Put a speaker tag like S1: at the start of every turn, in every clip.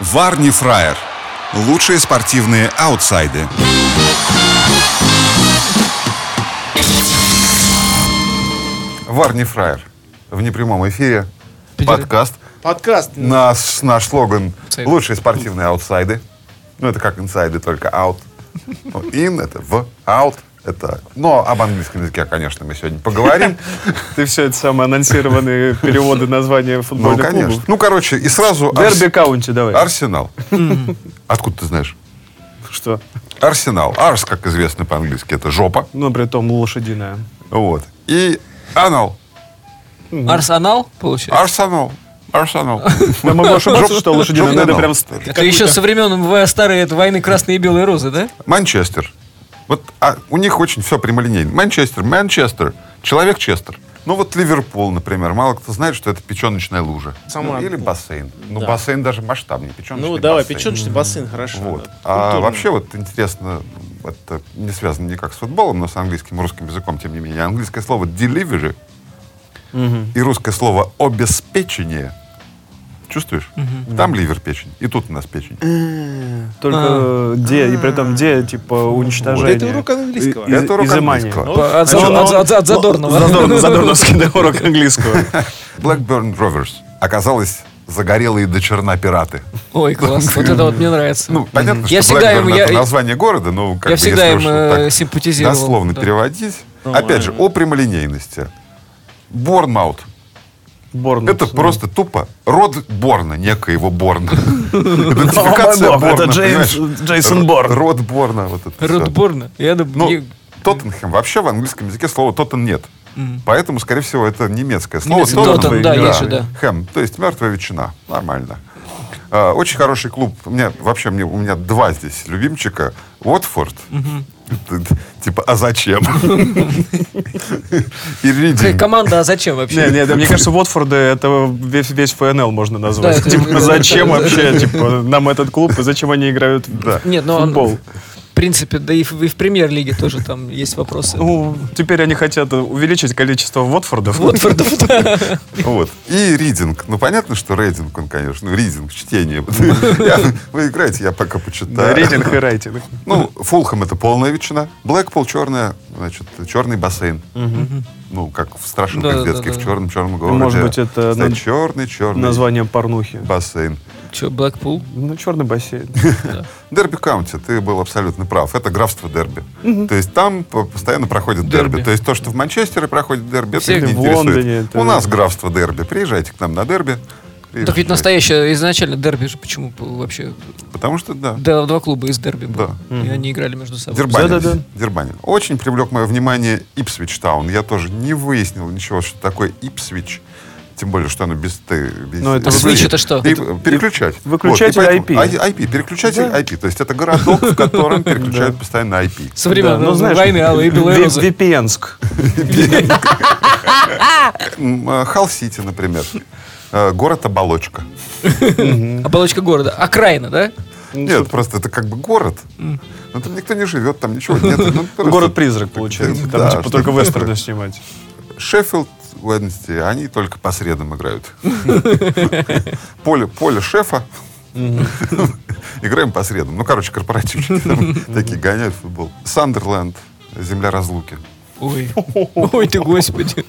S1: Варни Фраер. Лучшие спортивные аутсайды. Варни Фраер. В непрямом эфире. Подкаст.
S2: Подкаст.
S1: Наш, наш слоган. «Лучшие спортивные аутсайды». Ну, это как инсайды, только out. Ну, in — это в, out — это... Но об английском языке, конечно, мы сегодня поговорим.
S2: Ты все это самые анонсированные переводы названия
S1: Ну,
S2: футбольных
S1: конечно.
S2: клубов.
S1: Ну, короче, и сразу...
S2: Дерби каунти давай.
S1: Арсенал. Откуда ты знаешь?
S2: Что?
S1: Арсенал. Арс, как известно по-английски, это жопа.
S2: Ну, при том лошадиная.
S1: Вот. И анал.
S3: Арсенал, получается?
S1: Арсенал. Арсенал.
S2: Я могу ошибаться, что лошадиная, это прям... с-
S3: Это еще со времен это, войны Красные и Белые Розы, да?
S1: Манчестер. Вот а, у них очень все прямолинейно. Манчестер, Манчестер, человек Честер. Ну вот Ливерпул, например. Мало кто знает, что это печеночная лужа.
S4: Сама-
S1: Ну, или бассейн. Ну,
S4: Да.
S1: бассейн даже масштабнее. Печеночный
S4: Ну, давай,
S1: бассейн.
S4: печеночный бассейн, хорошо.
S1: Вот.
S4: да.
S1: А вообще вот интересно, это не связано никак с футболом, но с английским и русским языком, тем не менее. Английское слово delivery и русское слово обеспечение. Чувствуешь? Там ливер печень, и тут у нас печень.
S2: Только где, и при этом где, типа, уничтожение.
S4: Это урок английского.
S2: И-
S1: Это урок английского.
S3: От,
S2: Ну,
S3: от- от- от Задорнова.
S2: Задорно- Задорновский да, урок английского.
S1: Blackburn Rovers оказалось загорелые до черна пираты.
S3: Ой, класс. Вот это вот мне нравится.
S1: Ну, понятно,
S3: Я
S1: что
S3: всегда
S1: Blackburn
S3: им- я-
S1: это название города, но как
S3: я
S1: бы,
S3: всегда
S1: если
S3: им,
S1: уж
S3: э,
S1: так
S3: симпатизировал,
S1: дословно
S3: да.
S1: переводить.
S4: Ну,
S1: Опять же, о прямолинейности. Борнмаут.
S2: Борн.
S1: Это просто тупо род Борна, некоего Борна. Идентификация
S2: это
S1: Борна, понимаешь?
S2: Джейсон Борн.
S1: Род Борна. Это.
S3: Я дум-
S1: Ну, Тоттенхэм. Вообще в английском языке слова Тоттен нет. Поэтому, скорее всего, это немецкое слово.
S3: Тоттен, да, есть же, да.
S1: Хэм, то есть мертвая ветчина. Нормально. А, Очень хороший клуб. У меня вообще мне, у меня два здесь любимчика. Уотфорд. Это, Типа, а зачем?
S3: Команда, а зачем вообще?
S2: Не, не, да, мне кажется, Уотфорда это весь, ФНЛ можно назвать. Типа, зачем вообще, типа, нам этот клуб и зачем они играют в
S3: Нет,
S2: футбол?
S3: В принципе, да и в, и в премьер-лиге тоже там есть вопросы.
S2: Ну, теперь они хотят увеличить количество Уотфордов.
S3: Уотфордов, да.
S1: Вот. И ридинг. Ну, понятно, что рейдинг, он, конечно. Ну, ридинг, чтение. Вы играете, я пока
S2: Да,
S1: почитаю.
S2: рейтинг и рейтинг.
S1: Ну, Фулхэм это полная ветчина. Блэкпул черная, значит, черный бассейн. Ну, как в страшилках
S3: Да-да-да-да.
S1: детских, в черном черном городе.
S2: Может быть, это на-
S1: черный черный
S2: Название порнухи.
S1: бассейн.
S3: Че, Блэкпул?
S2: Ну, черный бассейн.
S1: Дерби Каунти, ты был абсолютно прав. Это графство дерби. То есть там по- постоянно проходит дерби.
S3: Дерби.
S1: То есть то, что в Манчестере проходит дерби, это
S3: Все
S1: их не
S2: в
S1: интересует.
S2: Лондоне это-
S1: У нас графство дерби. Приезжайте к нам на дерби.
S3: Так ведь
S1: Приезжайте.
S3: настоящее изначально дерби же почему вообще?
S1: Потому что, да.
S3: Да, два клуба из дерби было.
S1: Да.
S3: И они играли между собой.
S1: Дербанились.
S2: Да-да-да.
S1: Дербанили. Очень привлек мое внимание Ипсвич Таун. Я тоже не выяснил ничего, что такое Ипсвич. Тем более, что оно без Т. без-
S2: Ну, это
S1: без
S3: это что?
S1: И переключать.
S2: выключатель
S1: Вот,
S2: IP.
S1: I- IP, переключатель IP. То есть это городок, в котором переключают постоянно IP.
S3: Со времен
S2: Да, ну, знаешь,
S3: войны Аллы и Белой Розы.
S2: Випенск.
S1: Халл-Сити, например. Э, Город Оболочка.
S3: Оболочка города. Окраина, да?
S1: Нет, просто это как бы город. Но там никто не живет, там ничего нет. Ну,
S2: Город-призрак, получается. Там,
S1: Да,
S2: типа, только вестерны снимать.
S1: Шеффилд Уэнсди, они только по средам играют. Поле, поле шефа. Играем по средам. Ну, короче, корпоративщики там такие гоняют футбол. Сандерленд, земля разлуки.
S3: Ой. Ой ты, господи.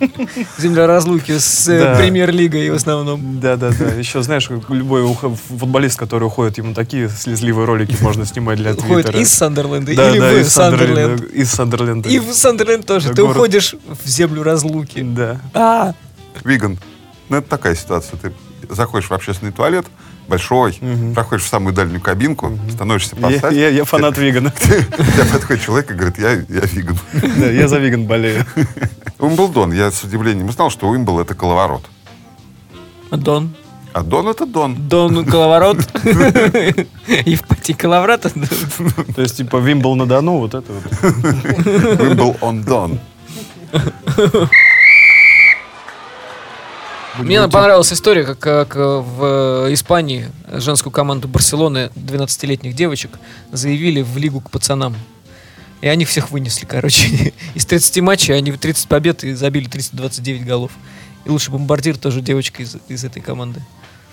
S3: Земля разлуки с э,
S2: Да.
S3: премьер-лигой в основном.
S2: Да, да, да. Еще, знаешь, любой ух- футболист, который уходит, ему такие слезливые ролики можно снимать для
S3: Уходит
S2: Твиттера.
S3: из Сандерленда
S2: Да,
S3: или
S2: да,
S3: в
S2: из.
S3: Сандерленд.
S2: Из Сандерленда.
S3: И в Сандерленд тоже.
S2: Да,
S3: Ты
S2: город.
S3: уходишь в землю разлуки.
S2: Да.
S3: А,
S1: Виган. Ну, это такая ситуация. Ты заходишь в общественный туалет, большой, проходишь в самую дальнюю кабинку, становишься
S2: Я,
S1: поставь.
S2: я- я фанат вигана.
S1: К тебе подходит человек и говорит, я, я виган.
S2: Да, я за виган болею.
S1: Умблдон. Я с удивлением узнал, что Уимбл это коловорот.
S3: Дон.
S1: А Дон это Дон.
S3: Дон коловорот. Евпатий коловрата.
S2: То есть, типа, Вимбл на Дону, вот это вот.
S1: Уимбл он Дон.
S3: Мне понравилась история, как, как э, в Испании женскую команду Барселоны 12-летних девочек заявили в лигу к пацанам. И они всех вынесли, короче. Из 30 матчей они в 30 побед и забили 329 голов. И лучший бомбардир тоже девочка из, из этой команды.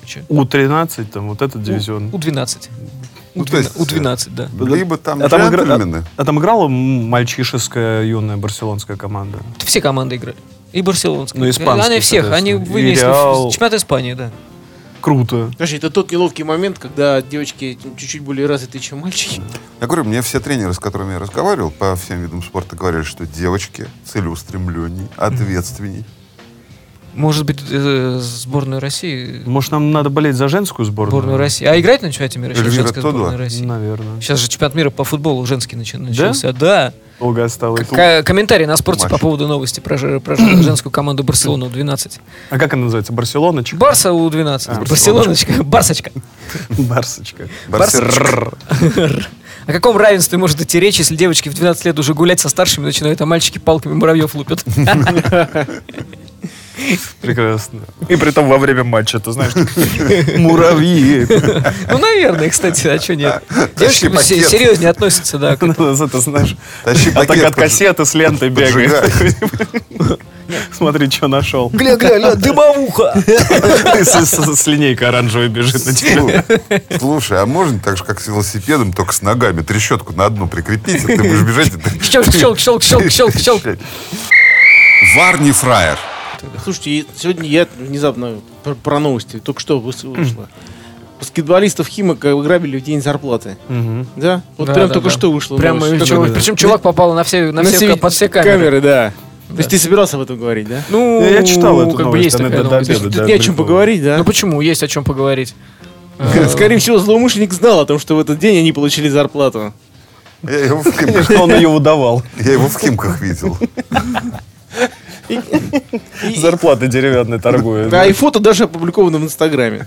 S3: что.
S2: У-13, там, вот этот дивизион.
S3: У-12.
S1: Ну, то есть,
S3: У-12, да.
S1: Либо там
S2: А там, игра- а- а там играла мальчишеская юная барселонская команда?
S3: Все команды играли. И барселонская.
S2: Ну, испанские,
S3: Они всех, они вынесли
S2: Реал.
S3: чемпионат Испании, да.
S2: Круто.
S4: Подожди, это тот неловкий момент, когда девочки чуть-чуть более развитые, чем мальчики.
S1: Я говорю, мне все тренеры, с которыми я разговаривал по всем видам спорта, говорили, что девочки целеустремленней, ответственней.
S3: Может быть, э, сборную России.
S2: Может, нам надо болеть за женскую сборную?
S3: Сборную России. А играет на чемпионате мира сейчас
S1: Эльвира
S3: женская сборная России?
S2: Наверное.
S3: Сейчас же чемпионат мира по футболу женский начи- начался. Да.
S2: Долго осталось.
S3: К- комментарий на спорте по поводу новости про, про же- женскую команду Барселону 12.
S2: А как она называется? Барселоночка?
S3: Барса У-12.
S2: А,
S3: Барселоночка. Барсочка.
S2: Барсочка.
S1: Барселона.
S3: О каком равенстве может идти речь, если девочки в 12 лет уже гулять со старшими начинают, а мальчики палками муравьев лупят?
S2: Прекрасно. И при том во время матча, ты знаешь, муравьи.
S3: Ну, наверное, кстати, а что нет? Девочки серьезнее относятся, да. к-
S2: Это знаешь, а так от кассеты с лентой бегает. Смотри, что нашел.
S3: Гля, гля, гля, дымовуха!
S2: С, с- с линейкой оранжевой бежит на тебя.
S1: Слушай, Слушай, а можно так же, как с велосипедом, только с ногами, трещотку на одну прикрепить, и ты будешь бежать и ты-
S3: Щелк, щелк, щелк, щелк, щелк, щелк.
S1: Вар не фраер.
S4: Слушайте, сегодня я внезапно про, про новости только что вышло. Баскетболистов Химок ограбили в день зарплаты.
S2: Мгм.
S4: Да? Вот
S3: Да,
S4: прям
S3: да,
S4: только
S3: да.
S4: что вышло.
S3: Прям,
S4: новость.
S3: чувак- причем чувак попал на все, на все,
S4: все-
S3: под все камеры.
S4: да. То есть ты собирался об этом говорить, да?
S3: Ну,
S2: Я читал эту
S3: как бы
S2: новость,
S3: есть
S2: она
S3: такая новость.
S2: обеда,
S4: Тут
S2: да,
S4: не о чем поговорить, да?
S3: Ну почему? Есть о чем поговорить. Э,
S4: Скорее всего, злоумышленник знал о том, что в этот день они получили зарплату.
S1: Я его в Химках,
S2: Что он ее удавал.
S1: я его в Химках видел.
S2: Зарплаты деревянной торгует.
S4: Да, и фото даже опубликовано в Инстаграме.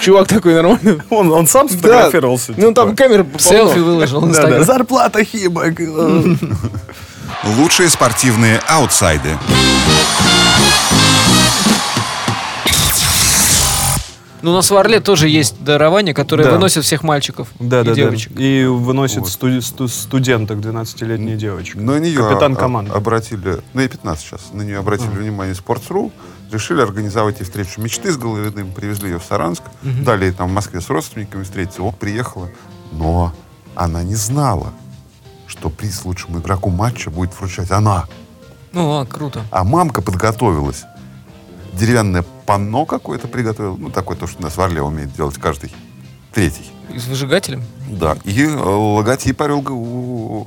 S4: Чувак такой нормальный.
S2: Он, он сам
S4: Да.
S2: сфотографировался.
S4: Ну, там камера
S3: Селфи выложил в
S2: Да, да. Зарплата химок.
S5: Лучшие спортивные аутсайды.
S3: Ну, у нас в Орле тоже есть дарование, которое
S2: Да.
S3: выносит всех мальчиков
S2: Да,
S3: и
S2: да, да.
S3: девочек.
S2: И выносит
S1: Вот.
S2: студи- сту- студенток, 12-летние девочек.
S1: На нее
S2: Капитан
S1: о-
S2: команды.
S1: обратили, ну и 15 сейчас, на нее обратили внимание Sports.ru, решили организовать ей встречу мечты с Головиным, привезли ее в Саранск, дали ей там в Москве с родственниками встретиться, о, приехала, но она не знала, что приз лучшему игроку матча будет вручать она.
S3: Ну, а, круто.
S1: А мамка подготовилась. Деревянное панно какое-то приготовила. Ну, такое то, что у нас в Орле умеет делать каждый третий.
S3: И с выжигателем
S1: Да. И э, логотип Орел ГУ.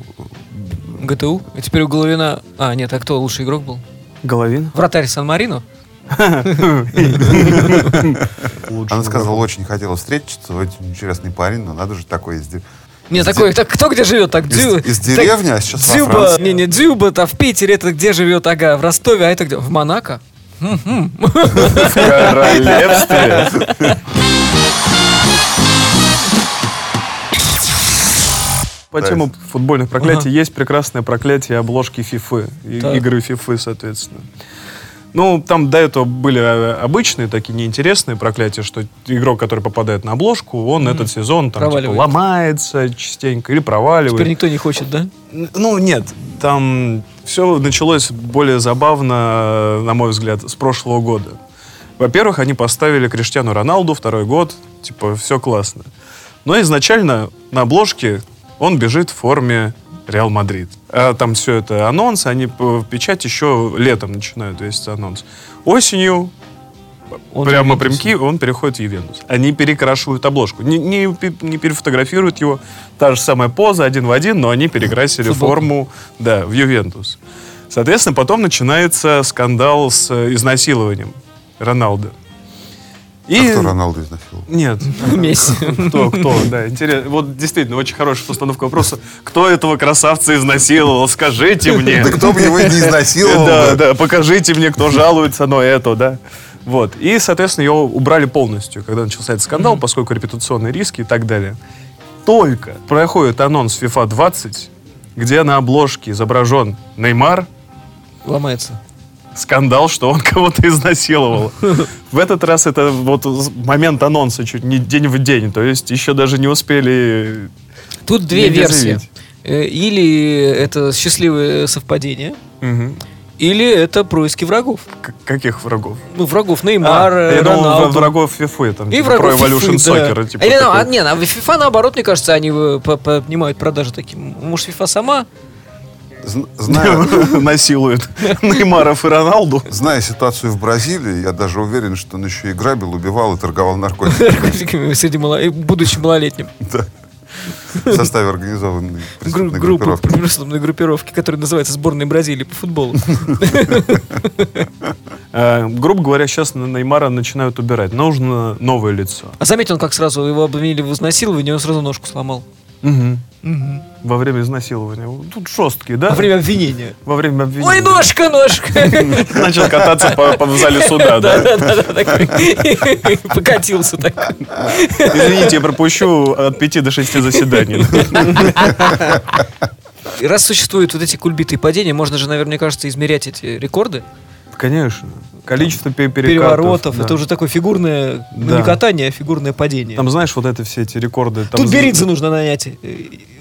S3: ГТУ. И теперь у Головина... А, нет, а кто лучший игрок был?
S2: Головин?
S1: Она
S3: Вратарь Сан-Марино?
S1: сказала, очень хотела встретиться, очень интересный парень, но надо же такой из, де-
S3: Не,
S1: Из
S3: такой, так кто где живет? Так,
S1: из-
S3: Дзю-
S1: из
S3: так,
S1: деревни, а сейчас во
S3: Дзюба,
S1: Франции.
S3: не, не, Дзюба-то в Питере, это где живет? Ага, в Ростове, а это где? В Монако?
S2: В королевстве. По тему футбольных проклятий есть прекрасное проклятие обложки фифы. Игры фифы, соответственно. Ну, там до этого были э, обычные, такие неинтересные проклятия, что игрок, который попадает на обложку, он этот сезон там, типа, ломается частенько или проваливает.
S3: Теперь никто не хочет, да?
S2: Ну, нет, там все началось более забавно, э, на мой взгляд, с прошлого года. Во-первых, они поставили Криштиану Роналду второй год, типа, все классно. Но изначально на обложке он бежит в форме Реал Мадрид. А там все это анонс, они п- печать еще летом начинают, весь анонс. Осенью
S3: Он
S2: прямо прямки он переходит в Ювентус. Они перекрашивают обложку. Не, не, не перефотографируют его. Та же самая поза, один в один, но они перекрасили
S3: Футболку.
S2: форму да, в Ювентус. Соответственно, потом начинается скандал с э, изнасилованием Роналда. И...
S1: А кто Роналду изнасиловал?
S2: Нет.
S3: Месси.
S2: Кто, кто, да, интересно. Вот действительно, очень хорошая постановка вопроса. Кто этого красавца изнасиловал? Скажите мне.
S1: Да кто бы его не изнасиловал
S2: Да, да, покажите мне, кто жалуется на это, да. Вот. И, соответственно, его убрали полностью, когда начался этот скандал, поскольку репутационные риски и так далее. Только проходит анонс FIFA 20, где на обложке изображен Неймар,
S3: Ломается.
S2: Скандал, что он кого-то изнасиловал. В этот раз это вот момент анонса чуть не день в день, то есть еще даже не успели...
S3: Тут две версии. Э, Или это счастливое совпадение,
S2: Мгм.
S3: Или это происки врагов.
S2: К- каких врагов?
S3: Ну, врагов
S2: А,
S3: Неймар,
S2: я думал,
S3: Роналду.
S2: врагов FIFA, там,
S3: И
S2: типа,
S3: врагов
S2: Pro Evolution
S3: FIFA, да.
S2: Soccer. Типа,
S3: Или, ну,
S2: такой.
S3: а, не, а в FIFA наоборот, мне кажется, они э, по- поднимают продажи таким. Может, FIFA сама?
S1: Зн- Зная,
S2: насилует Неймаров и Роналду.
S1: зная ситуацию в Бразилии, я даже уверен, что он еще и грабил, убивал и торговал наркотиками
S3: наркотиками среди мало... будучи малолетним.
S1: в составе организованной
S3: Гру-
S1: преступной
S3: группы
S1: группировки.
S3: преступной группировки, которая называется сборная Бразилии по футболу.
S2: Э, Грубо говоря, сейчас на Неймара начинают убирать. Нужно новое лицо.
S3: А заметил, он как сразу его обвинили в изнасиловании, он сразу ножку сломал.
S2: Во время изнасилования. Тут жесткие, да?
S3: Во время обвинения.
S2: Во время обвинения.
S3: Ой, ножка, ножка!
S2: Начал кататься по, по зале суда, да?
S3: Да-да-да, такой. Покатился так.
S2: Извините, я пропущу от 5 до 6 заседаний.
S3: И раз существуют вот эти кульбиты и падения, можно же, наверное, мне кажется, измерять эти рекорды.
S2: Конечно. Количество пе- перекатов.
S3: Переворотов.
S2: да.
S3: Это уже такое фигурное, ну,
S2: Да.
S3: не катание, а фигурное падение.
S2: Там, знаешь, вот это все эти рекорды. Там
S3: Тут
S2: за-
S3: Беридзе нужно нанять э,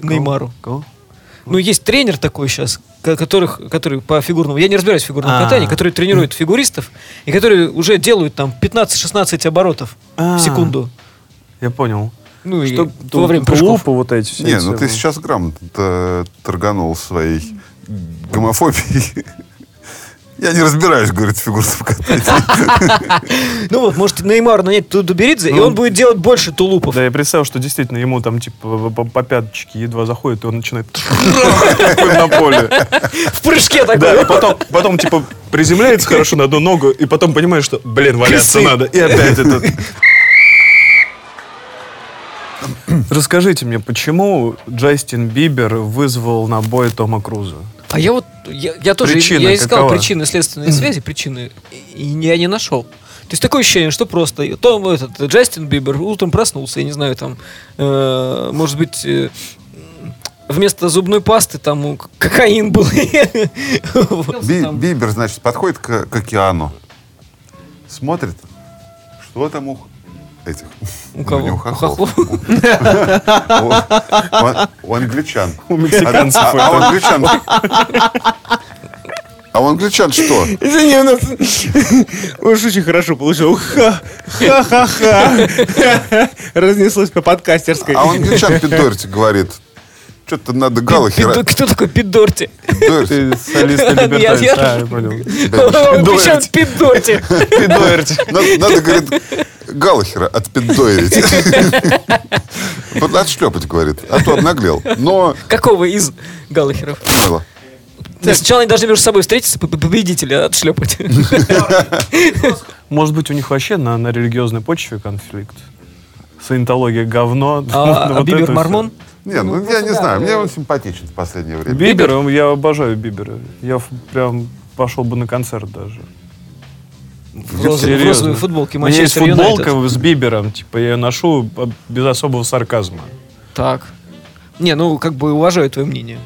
S3: Неймару.
S2: Кого?
S3: Ну, есть тренер такой сейчас, которых, который по фигурному, я не разбираюсь в фигурном
S2: А.
S3: катании, который тренирует фигуристов, и которые уже делают там 15-16 оборотов
S2: А.
S3: в секунду.
S2: Я понял.
S3: Ну, и
S2: Что
S3: во время прыжков.
S2: вот эти все.
S1: Не,
S2: эти,
S1: ну ты сейчас грамотно торганул своей гомофобией. Я не разбираюсь, говорит, в фигурном катании.
S3: Ну вот, может Неймар нанять Туду Беридзе, и
S2: Ну,
S3: он будет делать больше тулупов.
S2: Да, я представил, что действительно ему там типа по, пяточке едва заходит, и он начинает на поле.
S3: В прыжке такой.
S2: Да, и потом, потом типа приземляется хорошо на одну ногу, и потом понимает, что, блин, валяться надо. И опять этот... Расскажите мне, почему Джастин Бибер вызвал на бой Тома Круза?
S3: А я вот, я, я тоже,
S2: Причина
S3: я искал
S2: какова?
S3: причины следственной связи, причины, и я не нашел. То есть такое ощущение, что просто Том, этот, Джастин Бибер утром проснулся, я не знаю, там, э, может быть, э, вместо зубной пасты там кокаин был.
S1: Би-. Бибер, значит, подходит к, к океану, смотрит, что там этих...
S3: У кого?
S1: не у хохлов. У, англичан. У
S2: мексиканцев
S1: А, а у англичан... А у англичан что?
S4: Извини, у нас уж очень хорошо получилось. Ха- Ха-ха-ха. Разнеслось по подкастерской.
S1: А у англичан Пидорти говорит, что-то надо
S3: Пид-
S1: Галлахера...
S3: Кто такой Пит Дорти?
S1: Пидорти.
S2: Солист
S3: Я-
S2: Либертайс.
S3: я-
S2: понял.
S3: Причем Пит Дорти?
S1: Надо, говорит, Галлахера отпиндоерить. Вот Отшлепать, говорит, а то обнаглел. Но
S3: Какого из Галлахеров?
S1: мыло.
S3: Сначала они должны между собой встретиться, победителя отшлепать.
S2: Может быть, у них вообще на, на религиозной почве конфликт? Саентология говно.
S3: А,
S2: Вот
S3: а Бибер Мормон?
S1: Не, ну я не знаю, мне он симпатичен в последнее время.
S2: Бибер, я обожаю Бибера. Я прям пошел бы на концерт даже.
S3: В розовой- футболке
S2: У меня есть
S3: Манчестер
S2: футболка
S3: Юнайтед.
S2: с Бибером, типа я ее ношу без особого сарказма.
S3: Так. Не, ну, как бы уважаю твое мнение.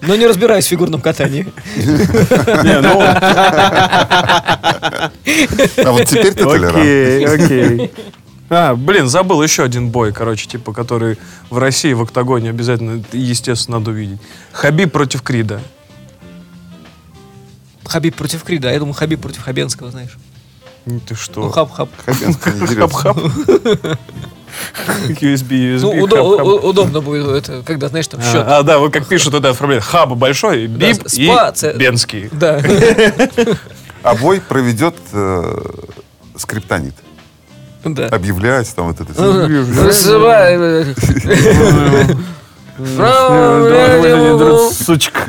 S3: Но не разбираюсь в фигурном катании.
S2: Не, ну,
S1: А вот теперь ты толерант.
S2: окей, окей. А, блин, забыл еще один бой, короче, типа, который в России в октагоне обязательно, естественно, надо увидеть. Хабиб против Крида.
S3: Хабиб против Крида, а я думал Хабиб против Хабенского, знаешь.
S2: Ну Ты что?
S3: Ну, хаб-хаб.
S1: Хабенский.
S2: Хаб-хаб. USB, USB.
S3: Ну, удо-
S2: хаб-хаб.
S3: у- удобно будет это, когда, знаешь, там счет.
S2: А, а, да, вот как пишут это оформление. Хаба большой, бип
S3: с-
S2: и
S3: спа,
S2: Бенский.
S3: Да.
S1: А бой проведет э, скриптонит.
S3: Да.
S1: Объявлять там вот это.
S3: Вызывай, В правом верхнем
S2: Сучка.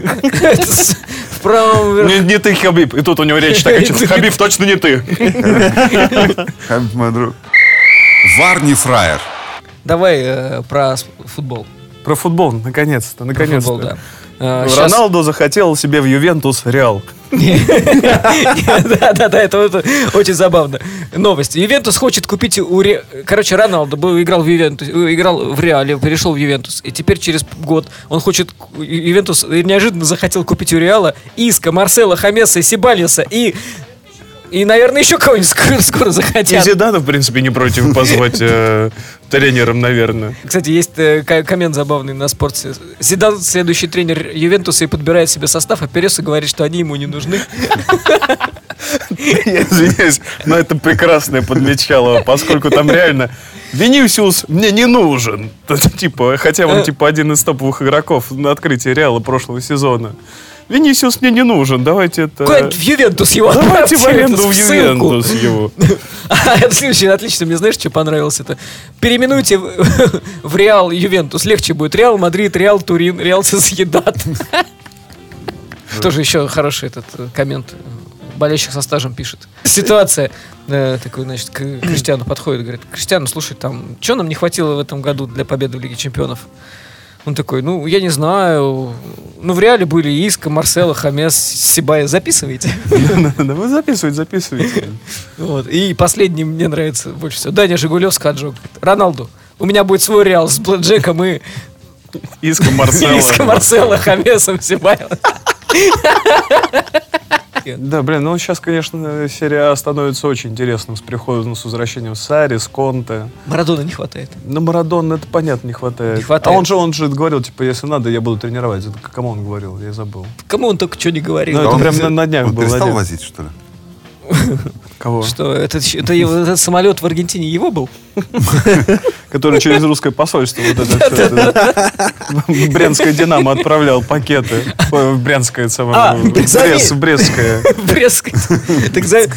S3: в правом верхнем-
S2: Не, ты, Хабиб. И тут у него речь такая, Хабиб точно не ты.
S1: Хабиб, мой друг.
S5: Варни Фраер.
S3: Давай э, про футбол.
S2: Про футбол, наконец-то,
S3: Про
S2: наконец-то.
S3: Э, щас-
S2: Роналду захотел себе в Ювентус Реал.
S3: Да, да, да, это, очень забавно. Новость. Ювентус хочет купить у. Короче, Роналдо был, играл в Ювентус, э, играл в Реале, перешел в Ювентус. И теперь через год он хочет... Ювентус неожиданно захотел купить у Реала Иска, Марсела, Хамеса, Сибалиса и И, наверное, еще кого-нибудь скоро, скоро
S2: И
S3: захотят.
S2: Зидана, в принципе, не против позвать э, тренером, наверное.
S3: Кстати, есть э, ко- коммент забавный на спорте. Зидан, следующий тренер Ювентуса, и подбирает себе состав, а Переса говорит, что они ему не нужны.
S2: Я извиняюсь, но это прекрасное подмечало, поскольку там реально Венисиус мне не нужен. Типа, хотя он типа один из топовых игроков на открытии Реала прошлого сезона. Винисиус мне не нужен, давайте это...
S3: Куда-нибудь в Ювентус его
S2: Давайте в аренду в. Ювентус его.
S3: Это следующее, отлично, мне знаешь, что понравилось это? Переименуйте в, Реал Ювентус, легче будет. Реал Мадрид, Реал Турин, Реал Сосьедад. Тоже еще хороший этот э, коммент э, болельщик со стажем пишет. Ситуация. э, такой, значит, к Криштиану подходит, говорит, Криштиану, слушай, там, что нам не хватило в этом году для победы в Лиге Чемпионов? Он такой, ну, я не знаю. Ну, в Реале были Иска, Марсело, Хамес, Сибай. Записывайте.
S2: Да вы записывайте, записывайте.
S3: Вот. И последний мне нравится больше всего. Даня Жигулев с Роналду, у меня будет свой Реал с Блэкджеком и
S2: Иска Марсела.
S3: Иска Марсела, Хамесом, Сибаем.
S2: Да, блин, ну сейчас, конечно, серия А становится очень интересным с приходом, с возвращением Сари, с Конте.
S3: Марадона не хватает.
S2: На Марадона это понятно, не хватает.
S3: Не хватает.
S2: А он же, он же говорил, типа, если надо, я буду тренировать. Это кому он говорил, я забыл.
S3: Кому он только что не говорил.
S2: Ну,
S1: А
S2: это
S1: он
S2: прям
S1: взял-
S2: на- на днях
S1: он
S2: был,
S1: перестал
S2: днях.
S1: возить, что ли?
S2: Кого?
S3: Что, это, это этот самолет в Аргентине его был?
S2: Который через русское посольство вот это Брянское Динамо отправлял пакеты. В Брянское самое.
S3: А,
S2: Брестское.
S3: В Брестской. Так за-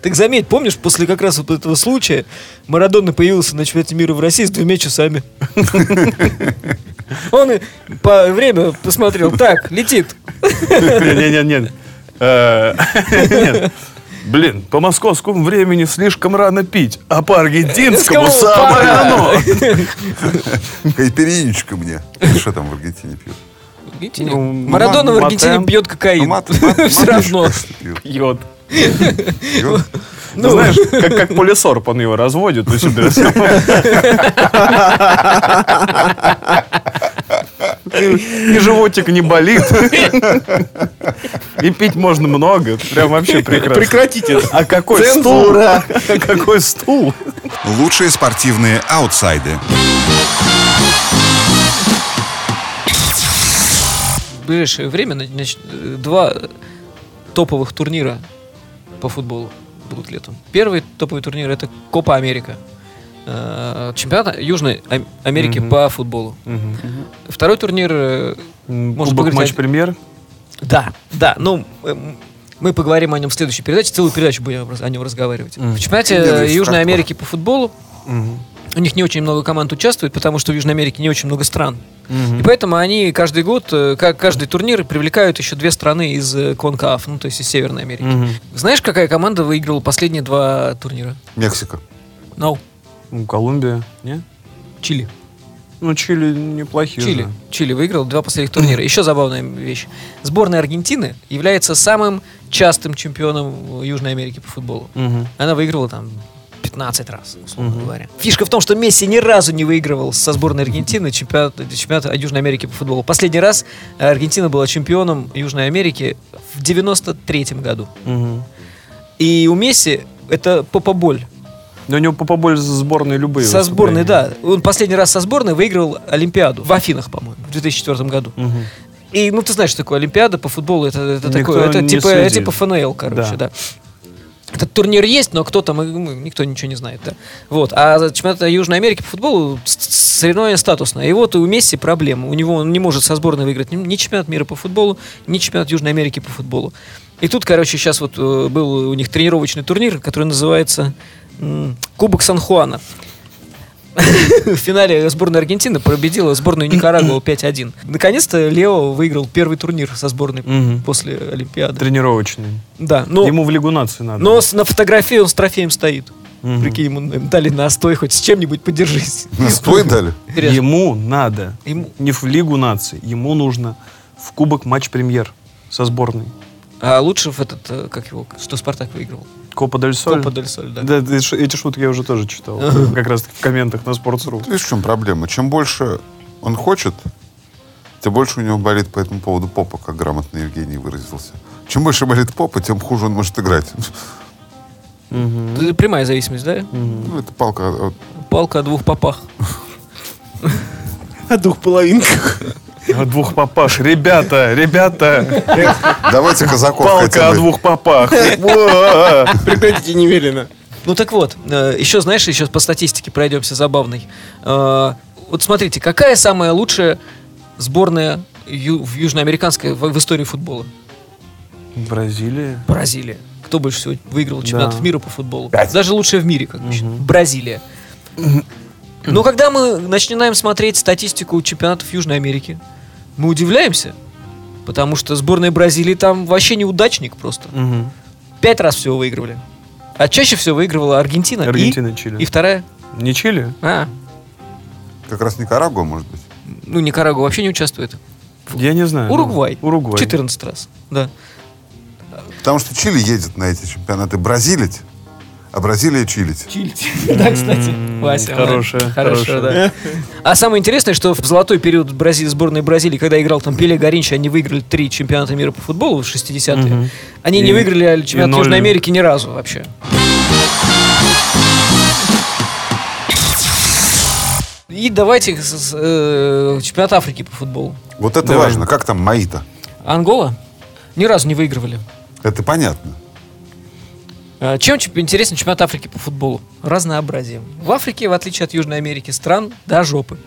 S3: Так заметь, помнишь, после как раз вот этого случая Марадона появился на чемпионате мира в России с двумя часами. Он по время посмотрел, так, летит.
S2: Не-не-не. Э, нет. Блин, по московскому времени слишком рано пить, а по аргентинскому
S3: Кому
S2: самое оно.
S1: Кайперинечка мне. Что там в Аргентине пьют?
S3: В Аргентине.
S2: Ну,
S3: Марадона в Аргентине
S2: матем.
S3: пьет кокаин.
S1: Ну, мат- мат-
S3: Все равно.
S2: Йод.
S1: Пьют.
S2: Ну, знаешь, как, как полисорб он его разводит у себя. И животик не болит. И пить можно много. Прям вообще прекрасно.
S4: Прекратите.
S2: А какой стул? А какой стул?
S5: Лучшие спортивные аутсайды.
S3: В ближайшее время значит, два топовых турнира по футболу будут летом. Первый топовый турнир это Копа Америка. Э, Чемпионат Южной Ам- Америки
S2: Мгм.
S3: по футболу. Второй турнир э,
S2: Кубок
S3: поговорить
S2: матч
S3: о-
S2: премьер.
S3: Да, да, ну, эм, мы поговорим о нем в следующей передаче, целую передачу будем о нем разговаривать.
S2: Мгм.
S3: В чемпионате
S1: если
S3: Южной
S1: вкратце.
S3: Америки по футболу у них не очень много команд участвует, потому что в Южной Америке не очень много стран. И поэтому они каждый год, э, как каждый турнир, привлекают еще две страны из э, Конкаф, ну, то есть из Северной Америки. Знаешь, какая команда выиграла последние два турнира?
S1: Мексика.
S3: No.
S2: Ну, Колумбия. Не?
S3: Чили.
S2: Ну, Чили неплохие.
S3: Чили.
S2: же.
S3: Чили выиграл два последних турнира. Еще забавная вещь. Сборная Аргентины является самым частым чемпионом Южной Америки по футболу.
S2: Мгм.
S3: Она выиграла там 15 раз, условно говоря. Фишка в том, что Месси ни разу не выигрывал со сборной Аргентины чемпионат, чемпионат Южной Америки по футболу. Последний раз Аргентина была чемпионом Южной Америки в 93 году.
S2: Мгм.
S3: И у Месси это попа-боль.
S2: Да у него поболь сборной любые.
S3: Со сборной, да. Он последний раз со сборной выиграл Олимпиаду в Афинах, по-моему, в 2004 году.
S2: Мгм.
S3: И, ну, ты знаешь, что такое Олимпиада по футболу, это, это
S2: Никто
S3: такое, это типа,
S2: следит.
S3: типа ФНЛ, короче,
S2: Да.
S3: да. Этот турнир есть, но кто там, ну, никто ничего не знает, да. Вот. А чемпионат Южной Америки по футболу соревнование статусное. И вот у Месси проблема. У него он не может со сборной выиграть ни, ни чемпионат мира по футболу, ни чемпионат Южной Америки по футболу. И тут, короче, сейчас вот э, был у них тренировочный турнир, который называется Кубок Сан-Хуана. В финале сборная Аргентины победила сборную Никарагуа 5-1. Наконец-то Лео выиграл первый турнир со сборной
S2: Мгм.
S3: после Олимпиады.
S2: Тренировочный.
S3: Да, но,
S2: Ему в Лигу нации надо.
S3: но с- на фотографии он с трофеем стоит.
S2: Мгм.
S3: Прикинь, ему дали настой, хоть с чем-нибудь подержись.
S1: Стой дали.
S3: Интересно.
S2: Ему надо
S3: Ему-
S2: не в Лигу наций, ему нужно в Кубок матч премьер со сборной.
S3: А лучше в этот, э, как его, что Спартак выиграл?
S2: Копа Дель Соль.
S3: Копа Дель Соль, да.
S2: Да, эти шутки я уже тоже читал. Как раз таки в комментах на Sports.ru.
S1: Видишь, в чем проблема? Чем больше он хочет, тем больше у него болит по этому поводу попа, как грамотно Евгений выразился. Чем больше болит попа, тем хуже он может играть.
S3: Это Прямая зависимость, да?
S1: Ну, это палка
S3: Палка о двух попах.
S4: О двух половинках.
S2: О двух попах. Ребята, ребята,
S1: Давайте казаков
S2: палка о
S1: бы.
S2: двух попах. Во!
S4: Прекратите немедленно.
S3: Ну так вот, э, еще, знаешь, еще по статистике пройдемся забавной. Э, Вот смотрите, какая самая лучшая сборная в южноамериканской в, истории футбола?
S2: Бразилия.
S3: Бразилия. Кто больше всего выиграл чемпионатов
S2: Да.
S3: мира по футболу? Даже лучшая в мире, как мы считаем. Бразилия. Но когда мы начинаем смотреть статистику чемпионатов Южной Америки, мы удивляемся, потому что сборная Бразилии там вообще неудачник просто.
S2: Мгм.
S3: Пять раз всего выигрывали. А чаще всего выигрывала Аргентина. и-
S2: Аргентина, Чили.
S3: И, вторая.
S2: Не Чили?
S3: А,
S1: Как раз Никарагуа, может быть.
S3: ну Никарагуа вообще не участвует.
S2: Я не знаю.
S3: Уругвай.
S2: Ну, Уругвай.
S3: 14 раз. Да.
S1: Потому что Чили едет на эти чемпионаты бразилить, а Бразилия чилить.
S3: Да, кстати, Вася.
S2: хорошая,
S3: Хорошая, да. А самое интересное, что в золотой период Бразилии, сборной Бразилии, когда играл там Пеле Горинч, они выиграли три чемпионата мира по футболу в 60-е.
S2: Мгм.
S3: Они не выиграли чемпионат Южной Америки ни разу вообще. И давайте с- с, э, чемпионат Африки по футболу.
S1: Вот это
S2: Давай.
S1: важно. Как там Маита?
S3: Ангола ни разу не выигрывали.
S1: Это понятно.
S3: А, Чем интересен чемпионат Африки по футболу? Разнообразием. В Африке, в отличие от Южной Америки, стран до жопы.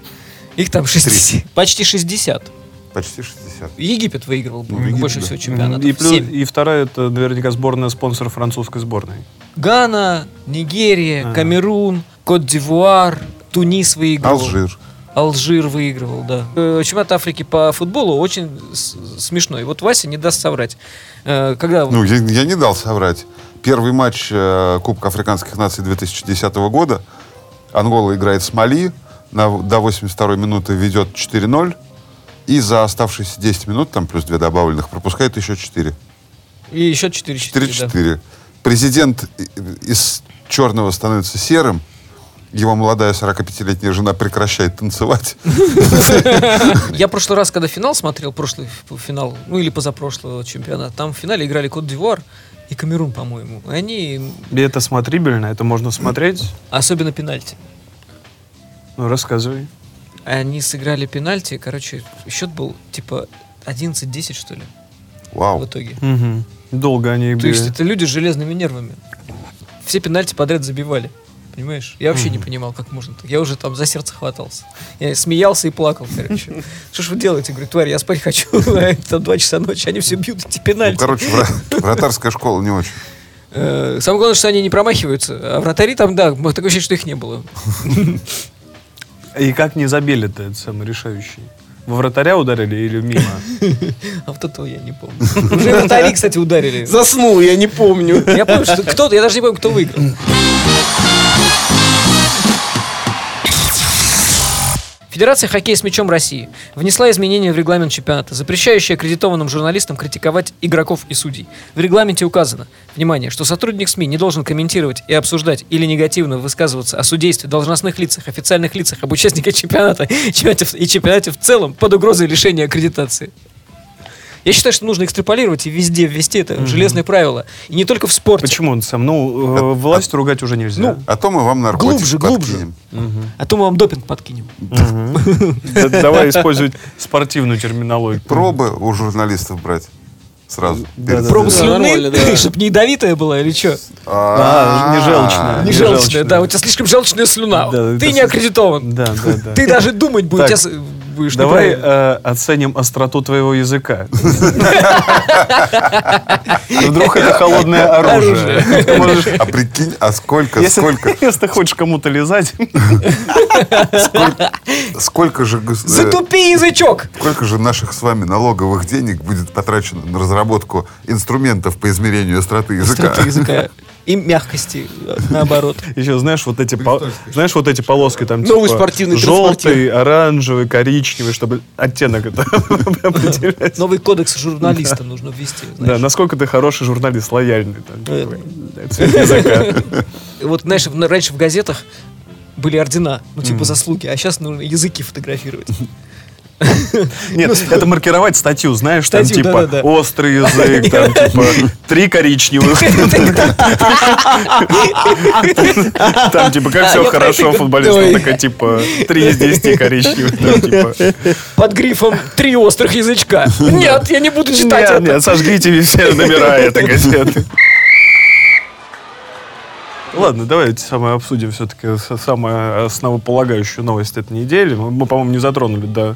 S3: Их там 60, почти 60.
S1: Почти 60.
S3: Египет выигрывал
S1: Ну, Египет,
S3: больше
S1: да.
S3: всего чемпионатов.
S2: И, плюс- и вторая, это наверняка сборная спонсор французской сборной.
S3: Гана, Нигерия,
S2: Ага.
S3: Камерун, Кот-д'Ивуар, Тунис выигрывал.
S1: Алжир.
S3: Алжир выигрывал, да. Э, Чемпионат Африки по футболу очень смешной. Вот Вася не даст соврать. Э, Когда
S1: Ну, я, я не дал соврать. Первый матч э, Кубка Африканских наций 2010 года. Ангола играет с Мали. На, до 82 минуты ведет 4-0. И за оставшиеся 10 минут, там плюс 2 добавленных, пропускает еще 4.
S3: и еще 4-4. да.
S1: 4-4. Президент и- из черного становится серым. Его молодая 45-летняя жена прекращает танцевать.
S3: Я в прошлый раз, когда финал смотрел, прошлый финал, ну или позапрошлого чемпионата, там в финале играли Кот-Д'Ивуар и Камерун, по-моему. Они,
S2: И это смотрибельно, это можно смотреть.
S3: особенно пенальти,
S2: Ну, рассказывай.
S3: они сыграли пенальти, короче, счет был типа 11-10, что ли, в
S1: Вау.
S3: итоге.
S2: Мгм. Долго они их
S3: То есть
S2: били.
S3: это люди с железными нервами. Все пенальти подряд забивали. Понимаешь? Я вообще не понимал, как можно так. Я уже там за сердце хватался. Я смеялся и плакал, короче. Что ж вы делаете? Говорю, тварь, я спать хочу. А Там два часа ночи, они все бьют эти
S1: Ну,
S3: пенальти.
S1: короче, вра- вратарская школа не очень.
S3: Э, Самое главное, что они не промахиваются. А вратари там, да, такое ощущение, что их не было.
S2: И как не забили-то, это самый решающий? Во вратаря ударили или мимо?
S3: А вот этого я не помню. Уже вратари, кстати, ударили.
S4: Заснул, я не помню.
S3: Я помню, что кто-то, я даже не помню, кто выиграл. Федерация хоккея с мячом России внесла изменения в регламент чемпионата, запрещающие аккредитованным журналистам критиковать игроков и судей. В регламенте указано, внимание, что сотрудник СМИ не должен комментировать и обсуждать или негативно высказываться о судействе, должностных лицах, официальных лицах, об участниках чемпионата и чемпионате в целом под угрозой лишения аккредитации. Я считаю, что нужно экстраполировать и везде ввести это железное правило. И не только в спорте.
S2: Почему он сам? Ну, э, власть ругать уже нельзя.
S3: Ну,
S1: А то мы вам наркотик
S3: Глубже, глубже.
S1: подкинем.
S3: А то мы вам допинг подкинем.
S2: Давай использовать спортивную терминологию.
S1: Пробы у журналистов брать сразу.
S2: Да, да,
S3: Пробу
S4: да.
S3: слюны,
S4: да.
S3: чтобы не ядовитая была или что?
S2: А, не желчная.
S3: Не желчная, да, у тебя слишком желчная слюна. Ты не аккредитован.
S2: Да, да, да.
S3: Ты даже думать будешь, Будешь
S2: Давай э, оценим остроту твоего языка. Вдруг это холодное оружие.
S1: А прикинь, а сколько, сколько,
S2: если ты хочешь кому-то лизать,
S1: сколько же, э,
S3: Затупи язычок!
S1: сколько же наших с вами налоговых денег будет потрачено на разработку инструментов по измерению остроты языка?
S3: И мягкости, наоборот.
S2: еще знаешь вот эти знаешь вот эти полоски там
S4: Новый
S2: типа
S4: спортивный
S2: желтый, оранжевый, коричневый, чтобы оттенок это определять.
S3: Новый кодекс журналиста нужно ввести.
S2: Да, насколько ты хороший журналист, лояльный. там,
S3: Э,
S2: языка.
S3: Вот, знаешь, раньше в газетах были ордена, ну, типа заслуги, а сейчас нужно языки фотографировать.
S2: Нет, это маркировать статью, знаешь, там
S3: Ну,
S2: типа острый язык, там типа три коричневых. Там типа как
S3: А,
S2: все хорошо
S3: говорю.
S2: такая типа три из десяти коричневых. типа.
S3: Под грифом «Три острых язычка». Нет, я не буду читать
S2: нет, сожгите все номера этой газеты. Ладно, давайте самое обсудим все-таки самую основополагающую новость этой недели. Мы, мы, по-моему, не затронули до,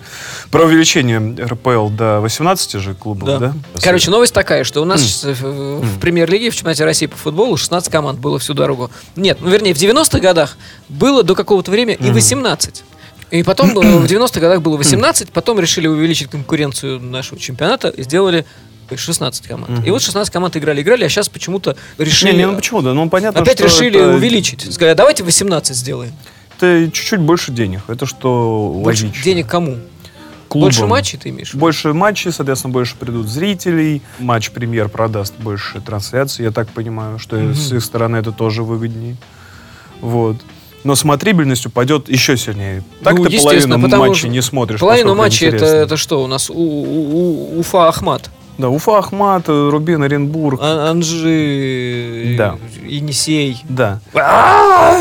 S2: про увеличение РПЛ до 18 же клубов, да?
S3: Да. Короче, новость такая, что у нас э, в в премьер-лиге, в чемпионате России по футболу 16 команд было всю дорогу. Нет, ну вернее, в 90-х годах было до какого-то времени и 18. И потом э, в 90-х годах было 18, потом решили увеличить конкуренцию нашего чемпионата и сделали 16 команд. И вот 16 команд играли-играли, а сейчас почему-то решили...
S2: Не, не, ну почему, да? Ну, понятно,
S3: Опять решили
S2: это-
S3: увеличить. Сказали, «А давайте 18 сделаем.
S2: Это чуть-чуть больше денег. Это что
S3: Больше
S2: логично.
S3: денег кому?
S2: Клубам.
S3: Больше матчей ты имеешь?
S2: Больше матчей, соответственно, больше придут зрителей. Матч премьер продаст больше трансляций. Я так понимаю, что с их стороны это тоже выгоднее. Вот. Но смотрибельность упадет еще сильнее. Так
S3: Ну,
S2: ты половину матчей не смотришь.
S3: Половину матчей это, это что у нас? У, у- у- Уфа Ахмат.
S2: Да, Уфа, Ахмат, э, Рубин, Оренбург.
S3: А- Анжи,
S2: Да.
S3: Енисей.
S2: Да.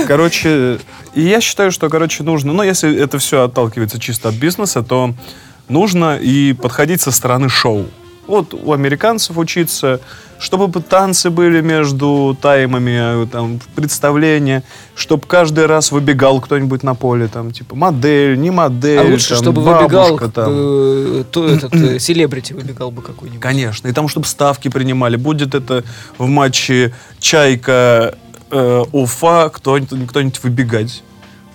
S2: Короче, и я считаю, что, короче, нужно, ну, если это все отталкивается чисто от бизнеса, то нужно и подходить со стороны шоу. Вот у американцев учиться, чтобы бы танцы были между таймами, э, там, представления, чтобы каждый раз выбегал кто-нибудь на поле, там, типа, модель, не модель,
S3: А лучше,
S2: там,
S3: чтобы
S2: бабушка,
S3: выбегал
S2: там.
S3: э, то, этот э, селебрити выбегал бы какой-нибудь.
S2: Конечно. И там, чтобы ставки принимали. Будет это в матче Чайка э, Уфа кто-нибудь, кто-нибудь выбегать.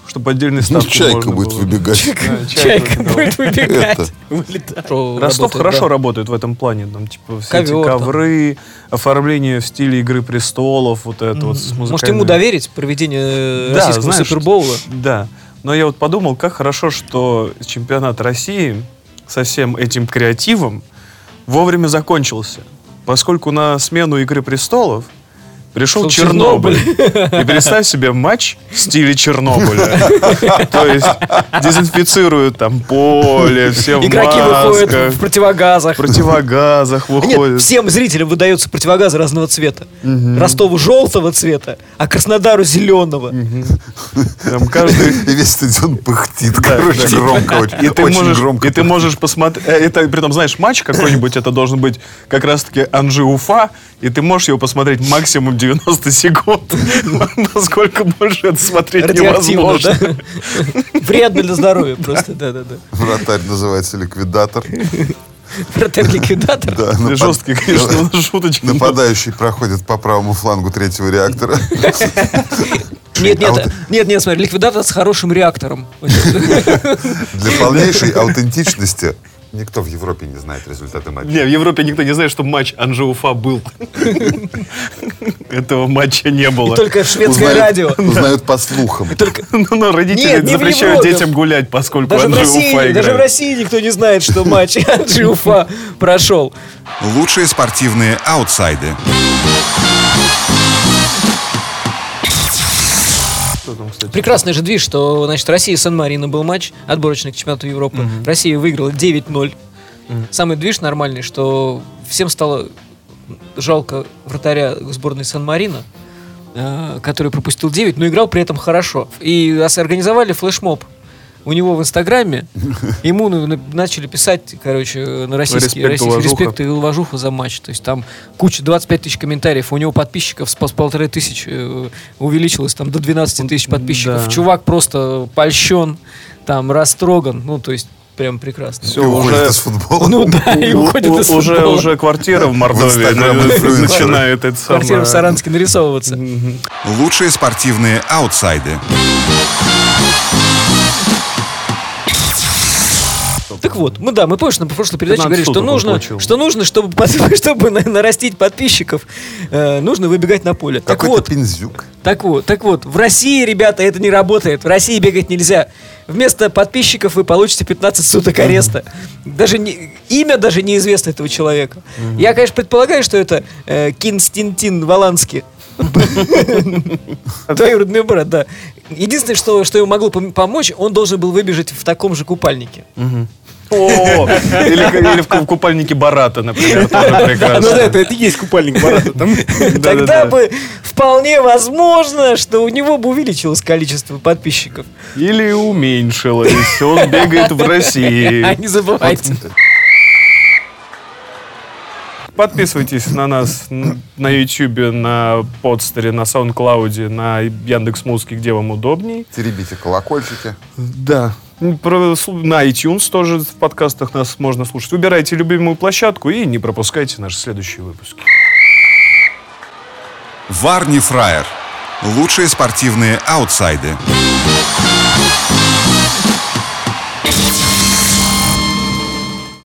S2: Чтобы отдельные
S1: Ну,
S2: ставки
S1: Чайка будет
S2: было.
S1: выбегать.
S2: Да,
S3: Чайка будет выбегать.
S1: Это.
S3: Вылетать.
S2: Ростов хорошо работает в этом плане. Там, типа, все эти ковры, оформление в стиле Игры престолов, вот это вот. с
S3: Может, ему доверить проведение
S2: Да,
S3: российского супербоула?
S2: Да. Но я вот подумал, как хорошо, что чемпионат России со всем этим креативом вовремя закончился. Поскольку на смену Игры престолов пришел
S3: Шел
S2: Чернобыль. И представь себе матч в стиле Чернобыля. То есть дезинфицируют там поле, все в
S3: Игроки выходят в противогазах.
S2: в противогазах
S3: Нет,
S2: выходят.
S3: всем зрителям выдаются противогазы разного цвета. Ростову желтого цвета, а Краснодару зеленого.
S2: Там каждый
S1: И весь стадион пыхтит, короче, громко очень.
S2: И ты
S1: очень
S2: можешь,
S1: громко
S2: и ты можешь посмотреть, это, при том, знаешь, матч какой-нибудь, это должен быть как раз-таки Анжи Уфа, и ты можешь его посмотреть максимум 90 секунд, насколько больше это смотреть невозможно.
S3: да? Вредно для здоровья просто, да-да-да.
S1: Вратарь называется ликвидатор.
S3: Вратарь ликвидатор.
S1: Да, напад-
S2: Жесткие, конечно, шуточки. но-
S1: Нападающий проходит по правому флангу третьего реактора.
S3: Нет, нет, нет, нет, смотри, ликвидатор с хорошим реактором.
S1: Для полнейшей аутентичности никто в Европе не знает результаты матча.
S2: Не, в Европе никто не знает, что матч Анжи Уфа был. Этого матча не
S3: И
S2: было.
S3: только шведское
S1: Узнают-
S3: радио.
S1: Узнают по слухам.
S2: Ну, но родители
S3: Нет, не в
S2: запрещают детям гулять, поскольку
S3: Даже в,
S2: Анжи Уфа
S3: России, даже в. России никто не знает, что матч Анжи Уфа прошел.
S5: Лучшие спортивные аутсайды.
S2: Там, кстати?
S3: Прекрасный же движ, что, значит, Россия и Сан-Марино был матч, отборочный к чемпионату Европы. Россия выиграла 9-0. Самый движ нормальный, что всем стало жалко вратаря сборной Сан-Марино, э, который пропустил 9, но играл при этом хорошо. И организовали флешмоб у него в Инстаграме. Ему на- на- начали писать, короче, на российский,
S2: Респект,
S3: российский
S2: уважуха.
S3: респект и уважуха за матч. То есть там куча, 25 тысяч комментариев. У него подписчиков с пол- полторы тысяч э, увеличилось там до 12 тысяч подписчиков.
S2: Да.
S3: Чувак просто польщен, там растроган. Ну, то есть прям прекрасно.
S2: Всё,
S1: И уходит
S2: уже-
S1: из футбола.
S3: Ну да, и уходит из
S2: уже,
S3: футбола.
S2: уже квартира в Мордовии начинает это
S3: Квартира в
S2: самое-
S3: Саранске нарисовываться.
S5: Лучшие спортивные аутсайды.
S3: Так вот, мы да, мы помнишь, на прошлой передаче
S2: 15
S3: говорили, что нужно,
S2: получил.
S3: что нужно, чтобы, чтобы на- нарастить подписчиков, э, нужно выбегать на поле. Так вот,
S1: пинзюк.
S3: Так вот, так вот, в России, ребята, это не работает. В России бегать нельзя. Вместо подписчиков вы получите 15 суток ареста. Даже не, имя даже неизвестно этого человека. Я, конечно, предполагаю, что это э, Кинстинтин Валанский. Двоюродный брат, да. Единственное, что, что ему могло пом- помочь, он должен был выбежать в таком же купальнике.
S2: О, или, или в ку- купальнике Барата, например, тоже
S4: Ну да,
S2: прекрасно.
S4: это, это и есть купальник Барата. Там.
S3: Тогда бы вполне возможно, что у него бы увеличилось количество подписчиков.
S2: Или уменьшилось. Он бегает в России.
S3: А не забывайте.
S2: Подписывайтесь на нас на YouTube, на подстере, на SoundCloud, на Яндекс Музыке, где вам удобней.
S1: Теребите колокольчики.
S2: Да. Про- На iTunes тоже в подкастах нас можно слушать. Выбирайте любимую площадку и не пропускайте наши следующие выпуски.
S5: Варни Фраер. Лучшие спортивные аутсайды.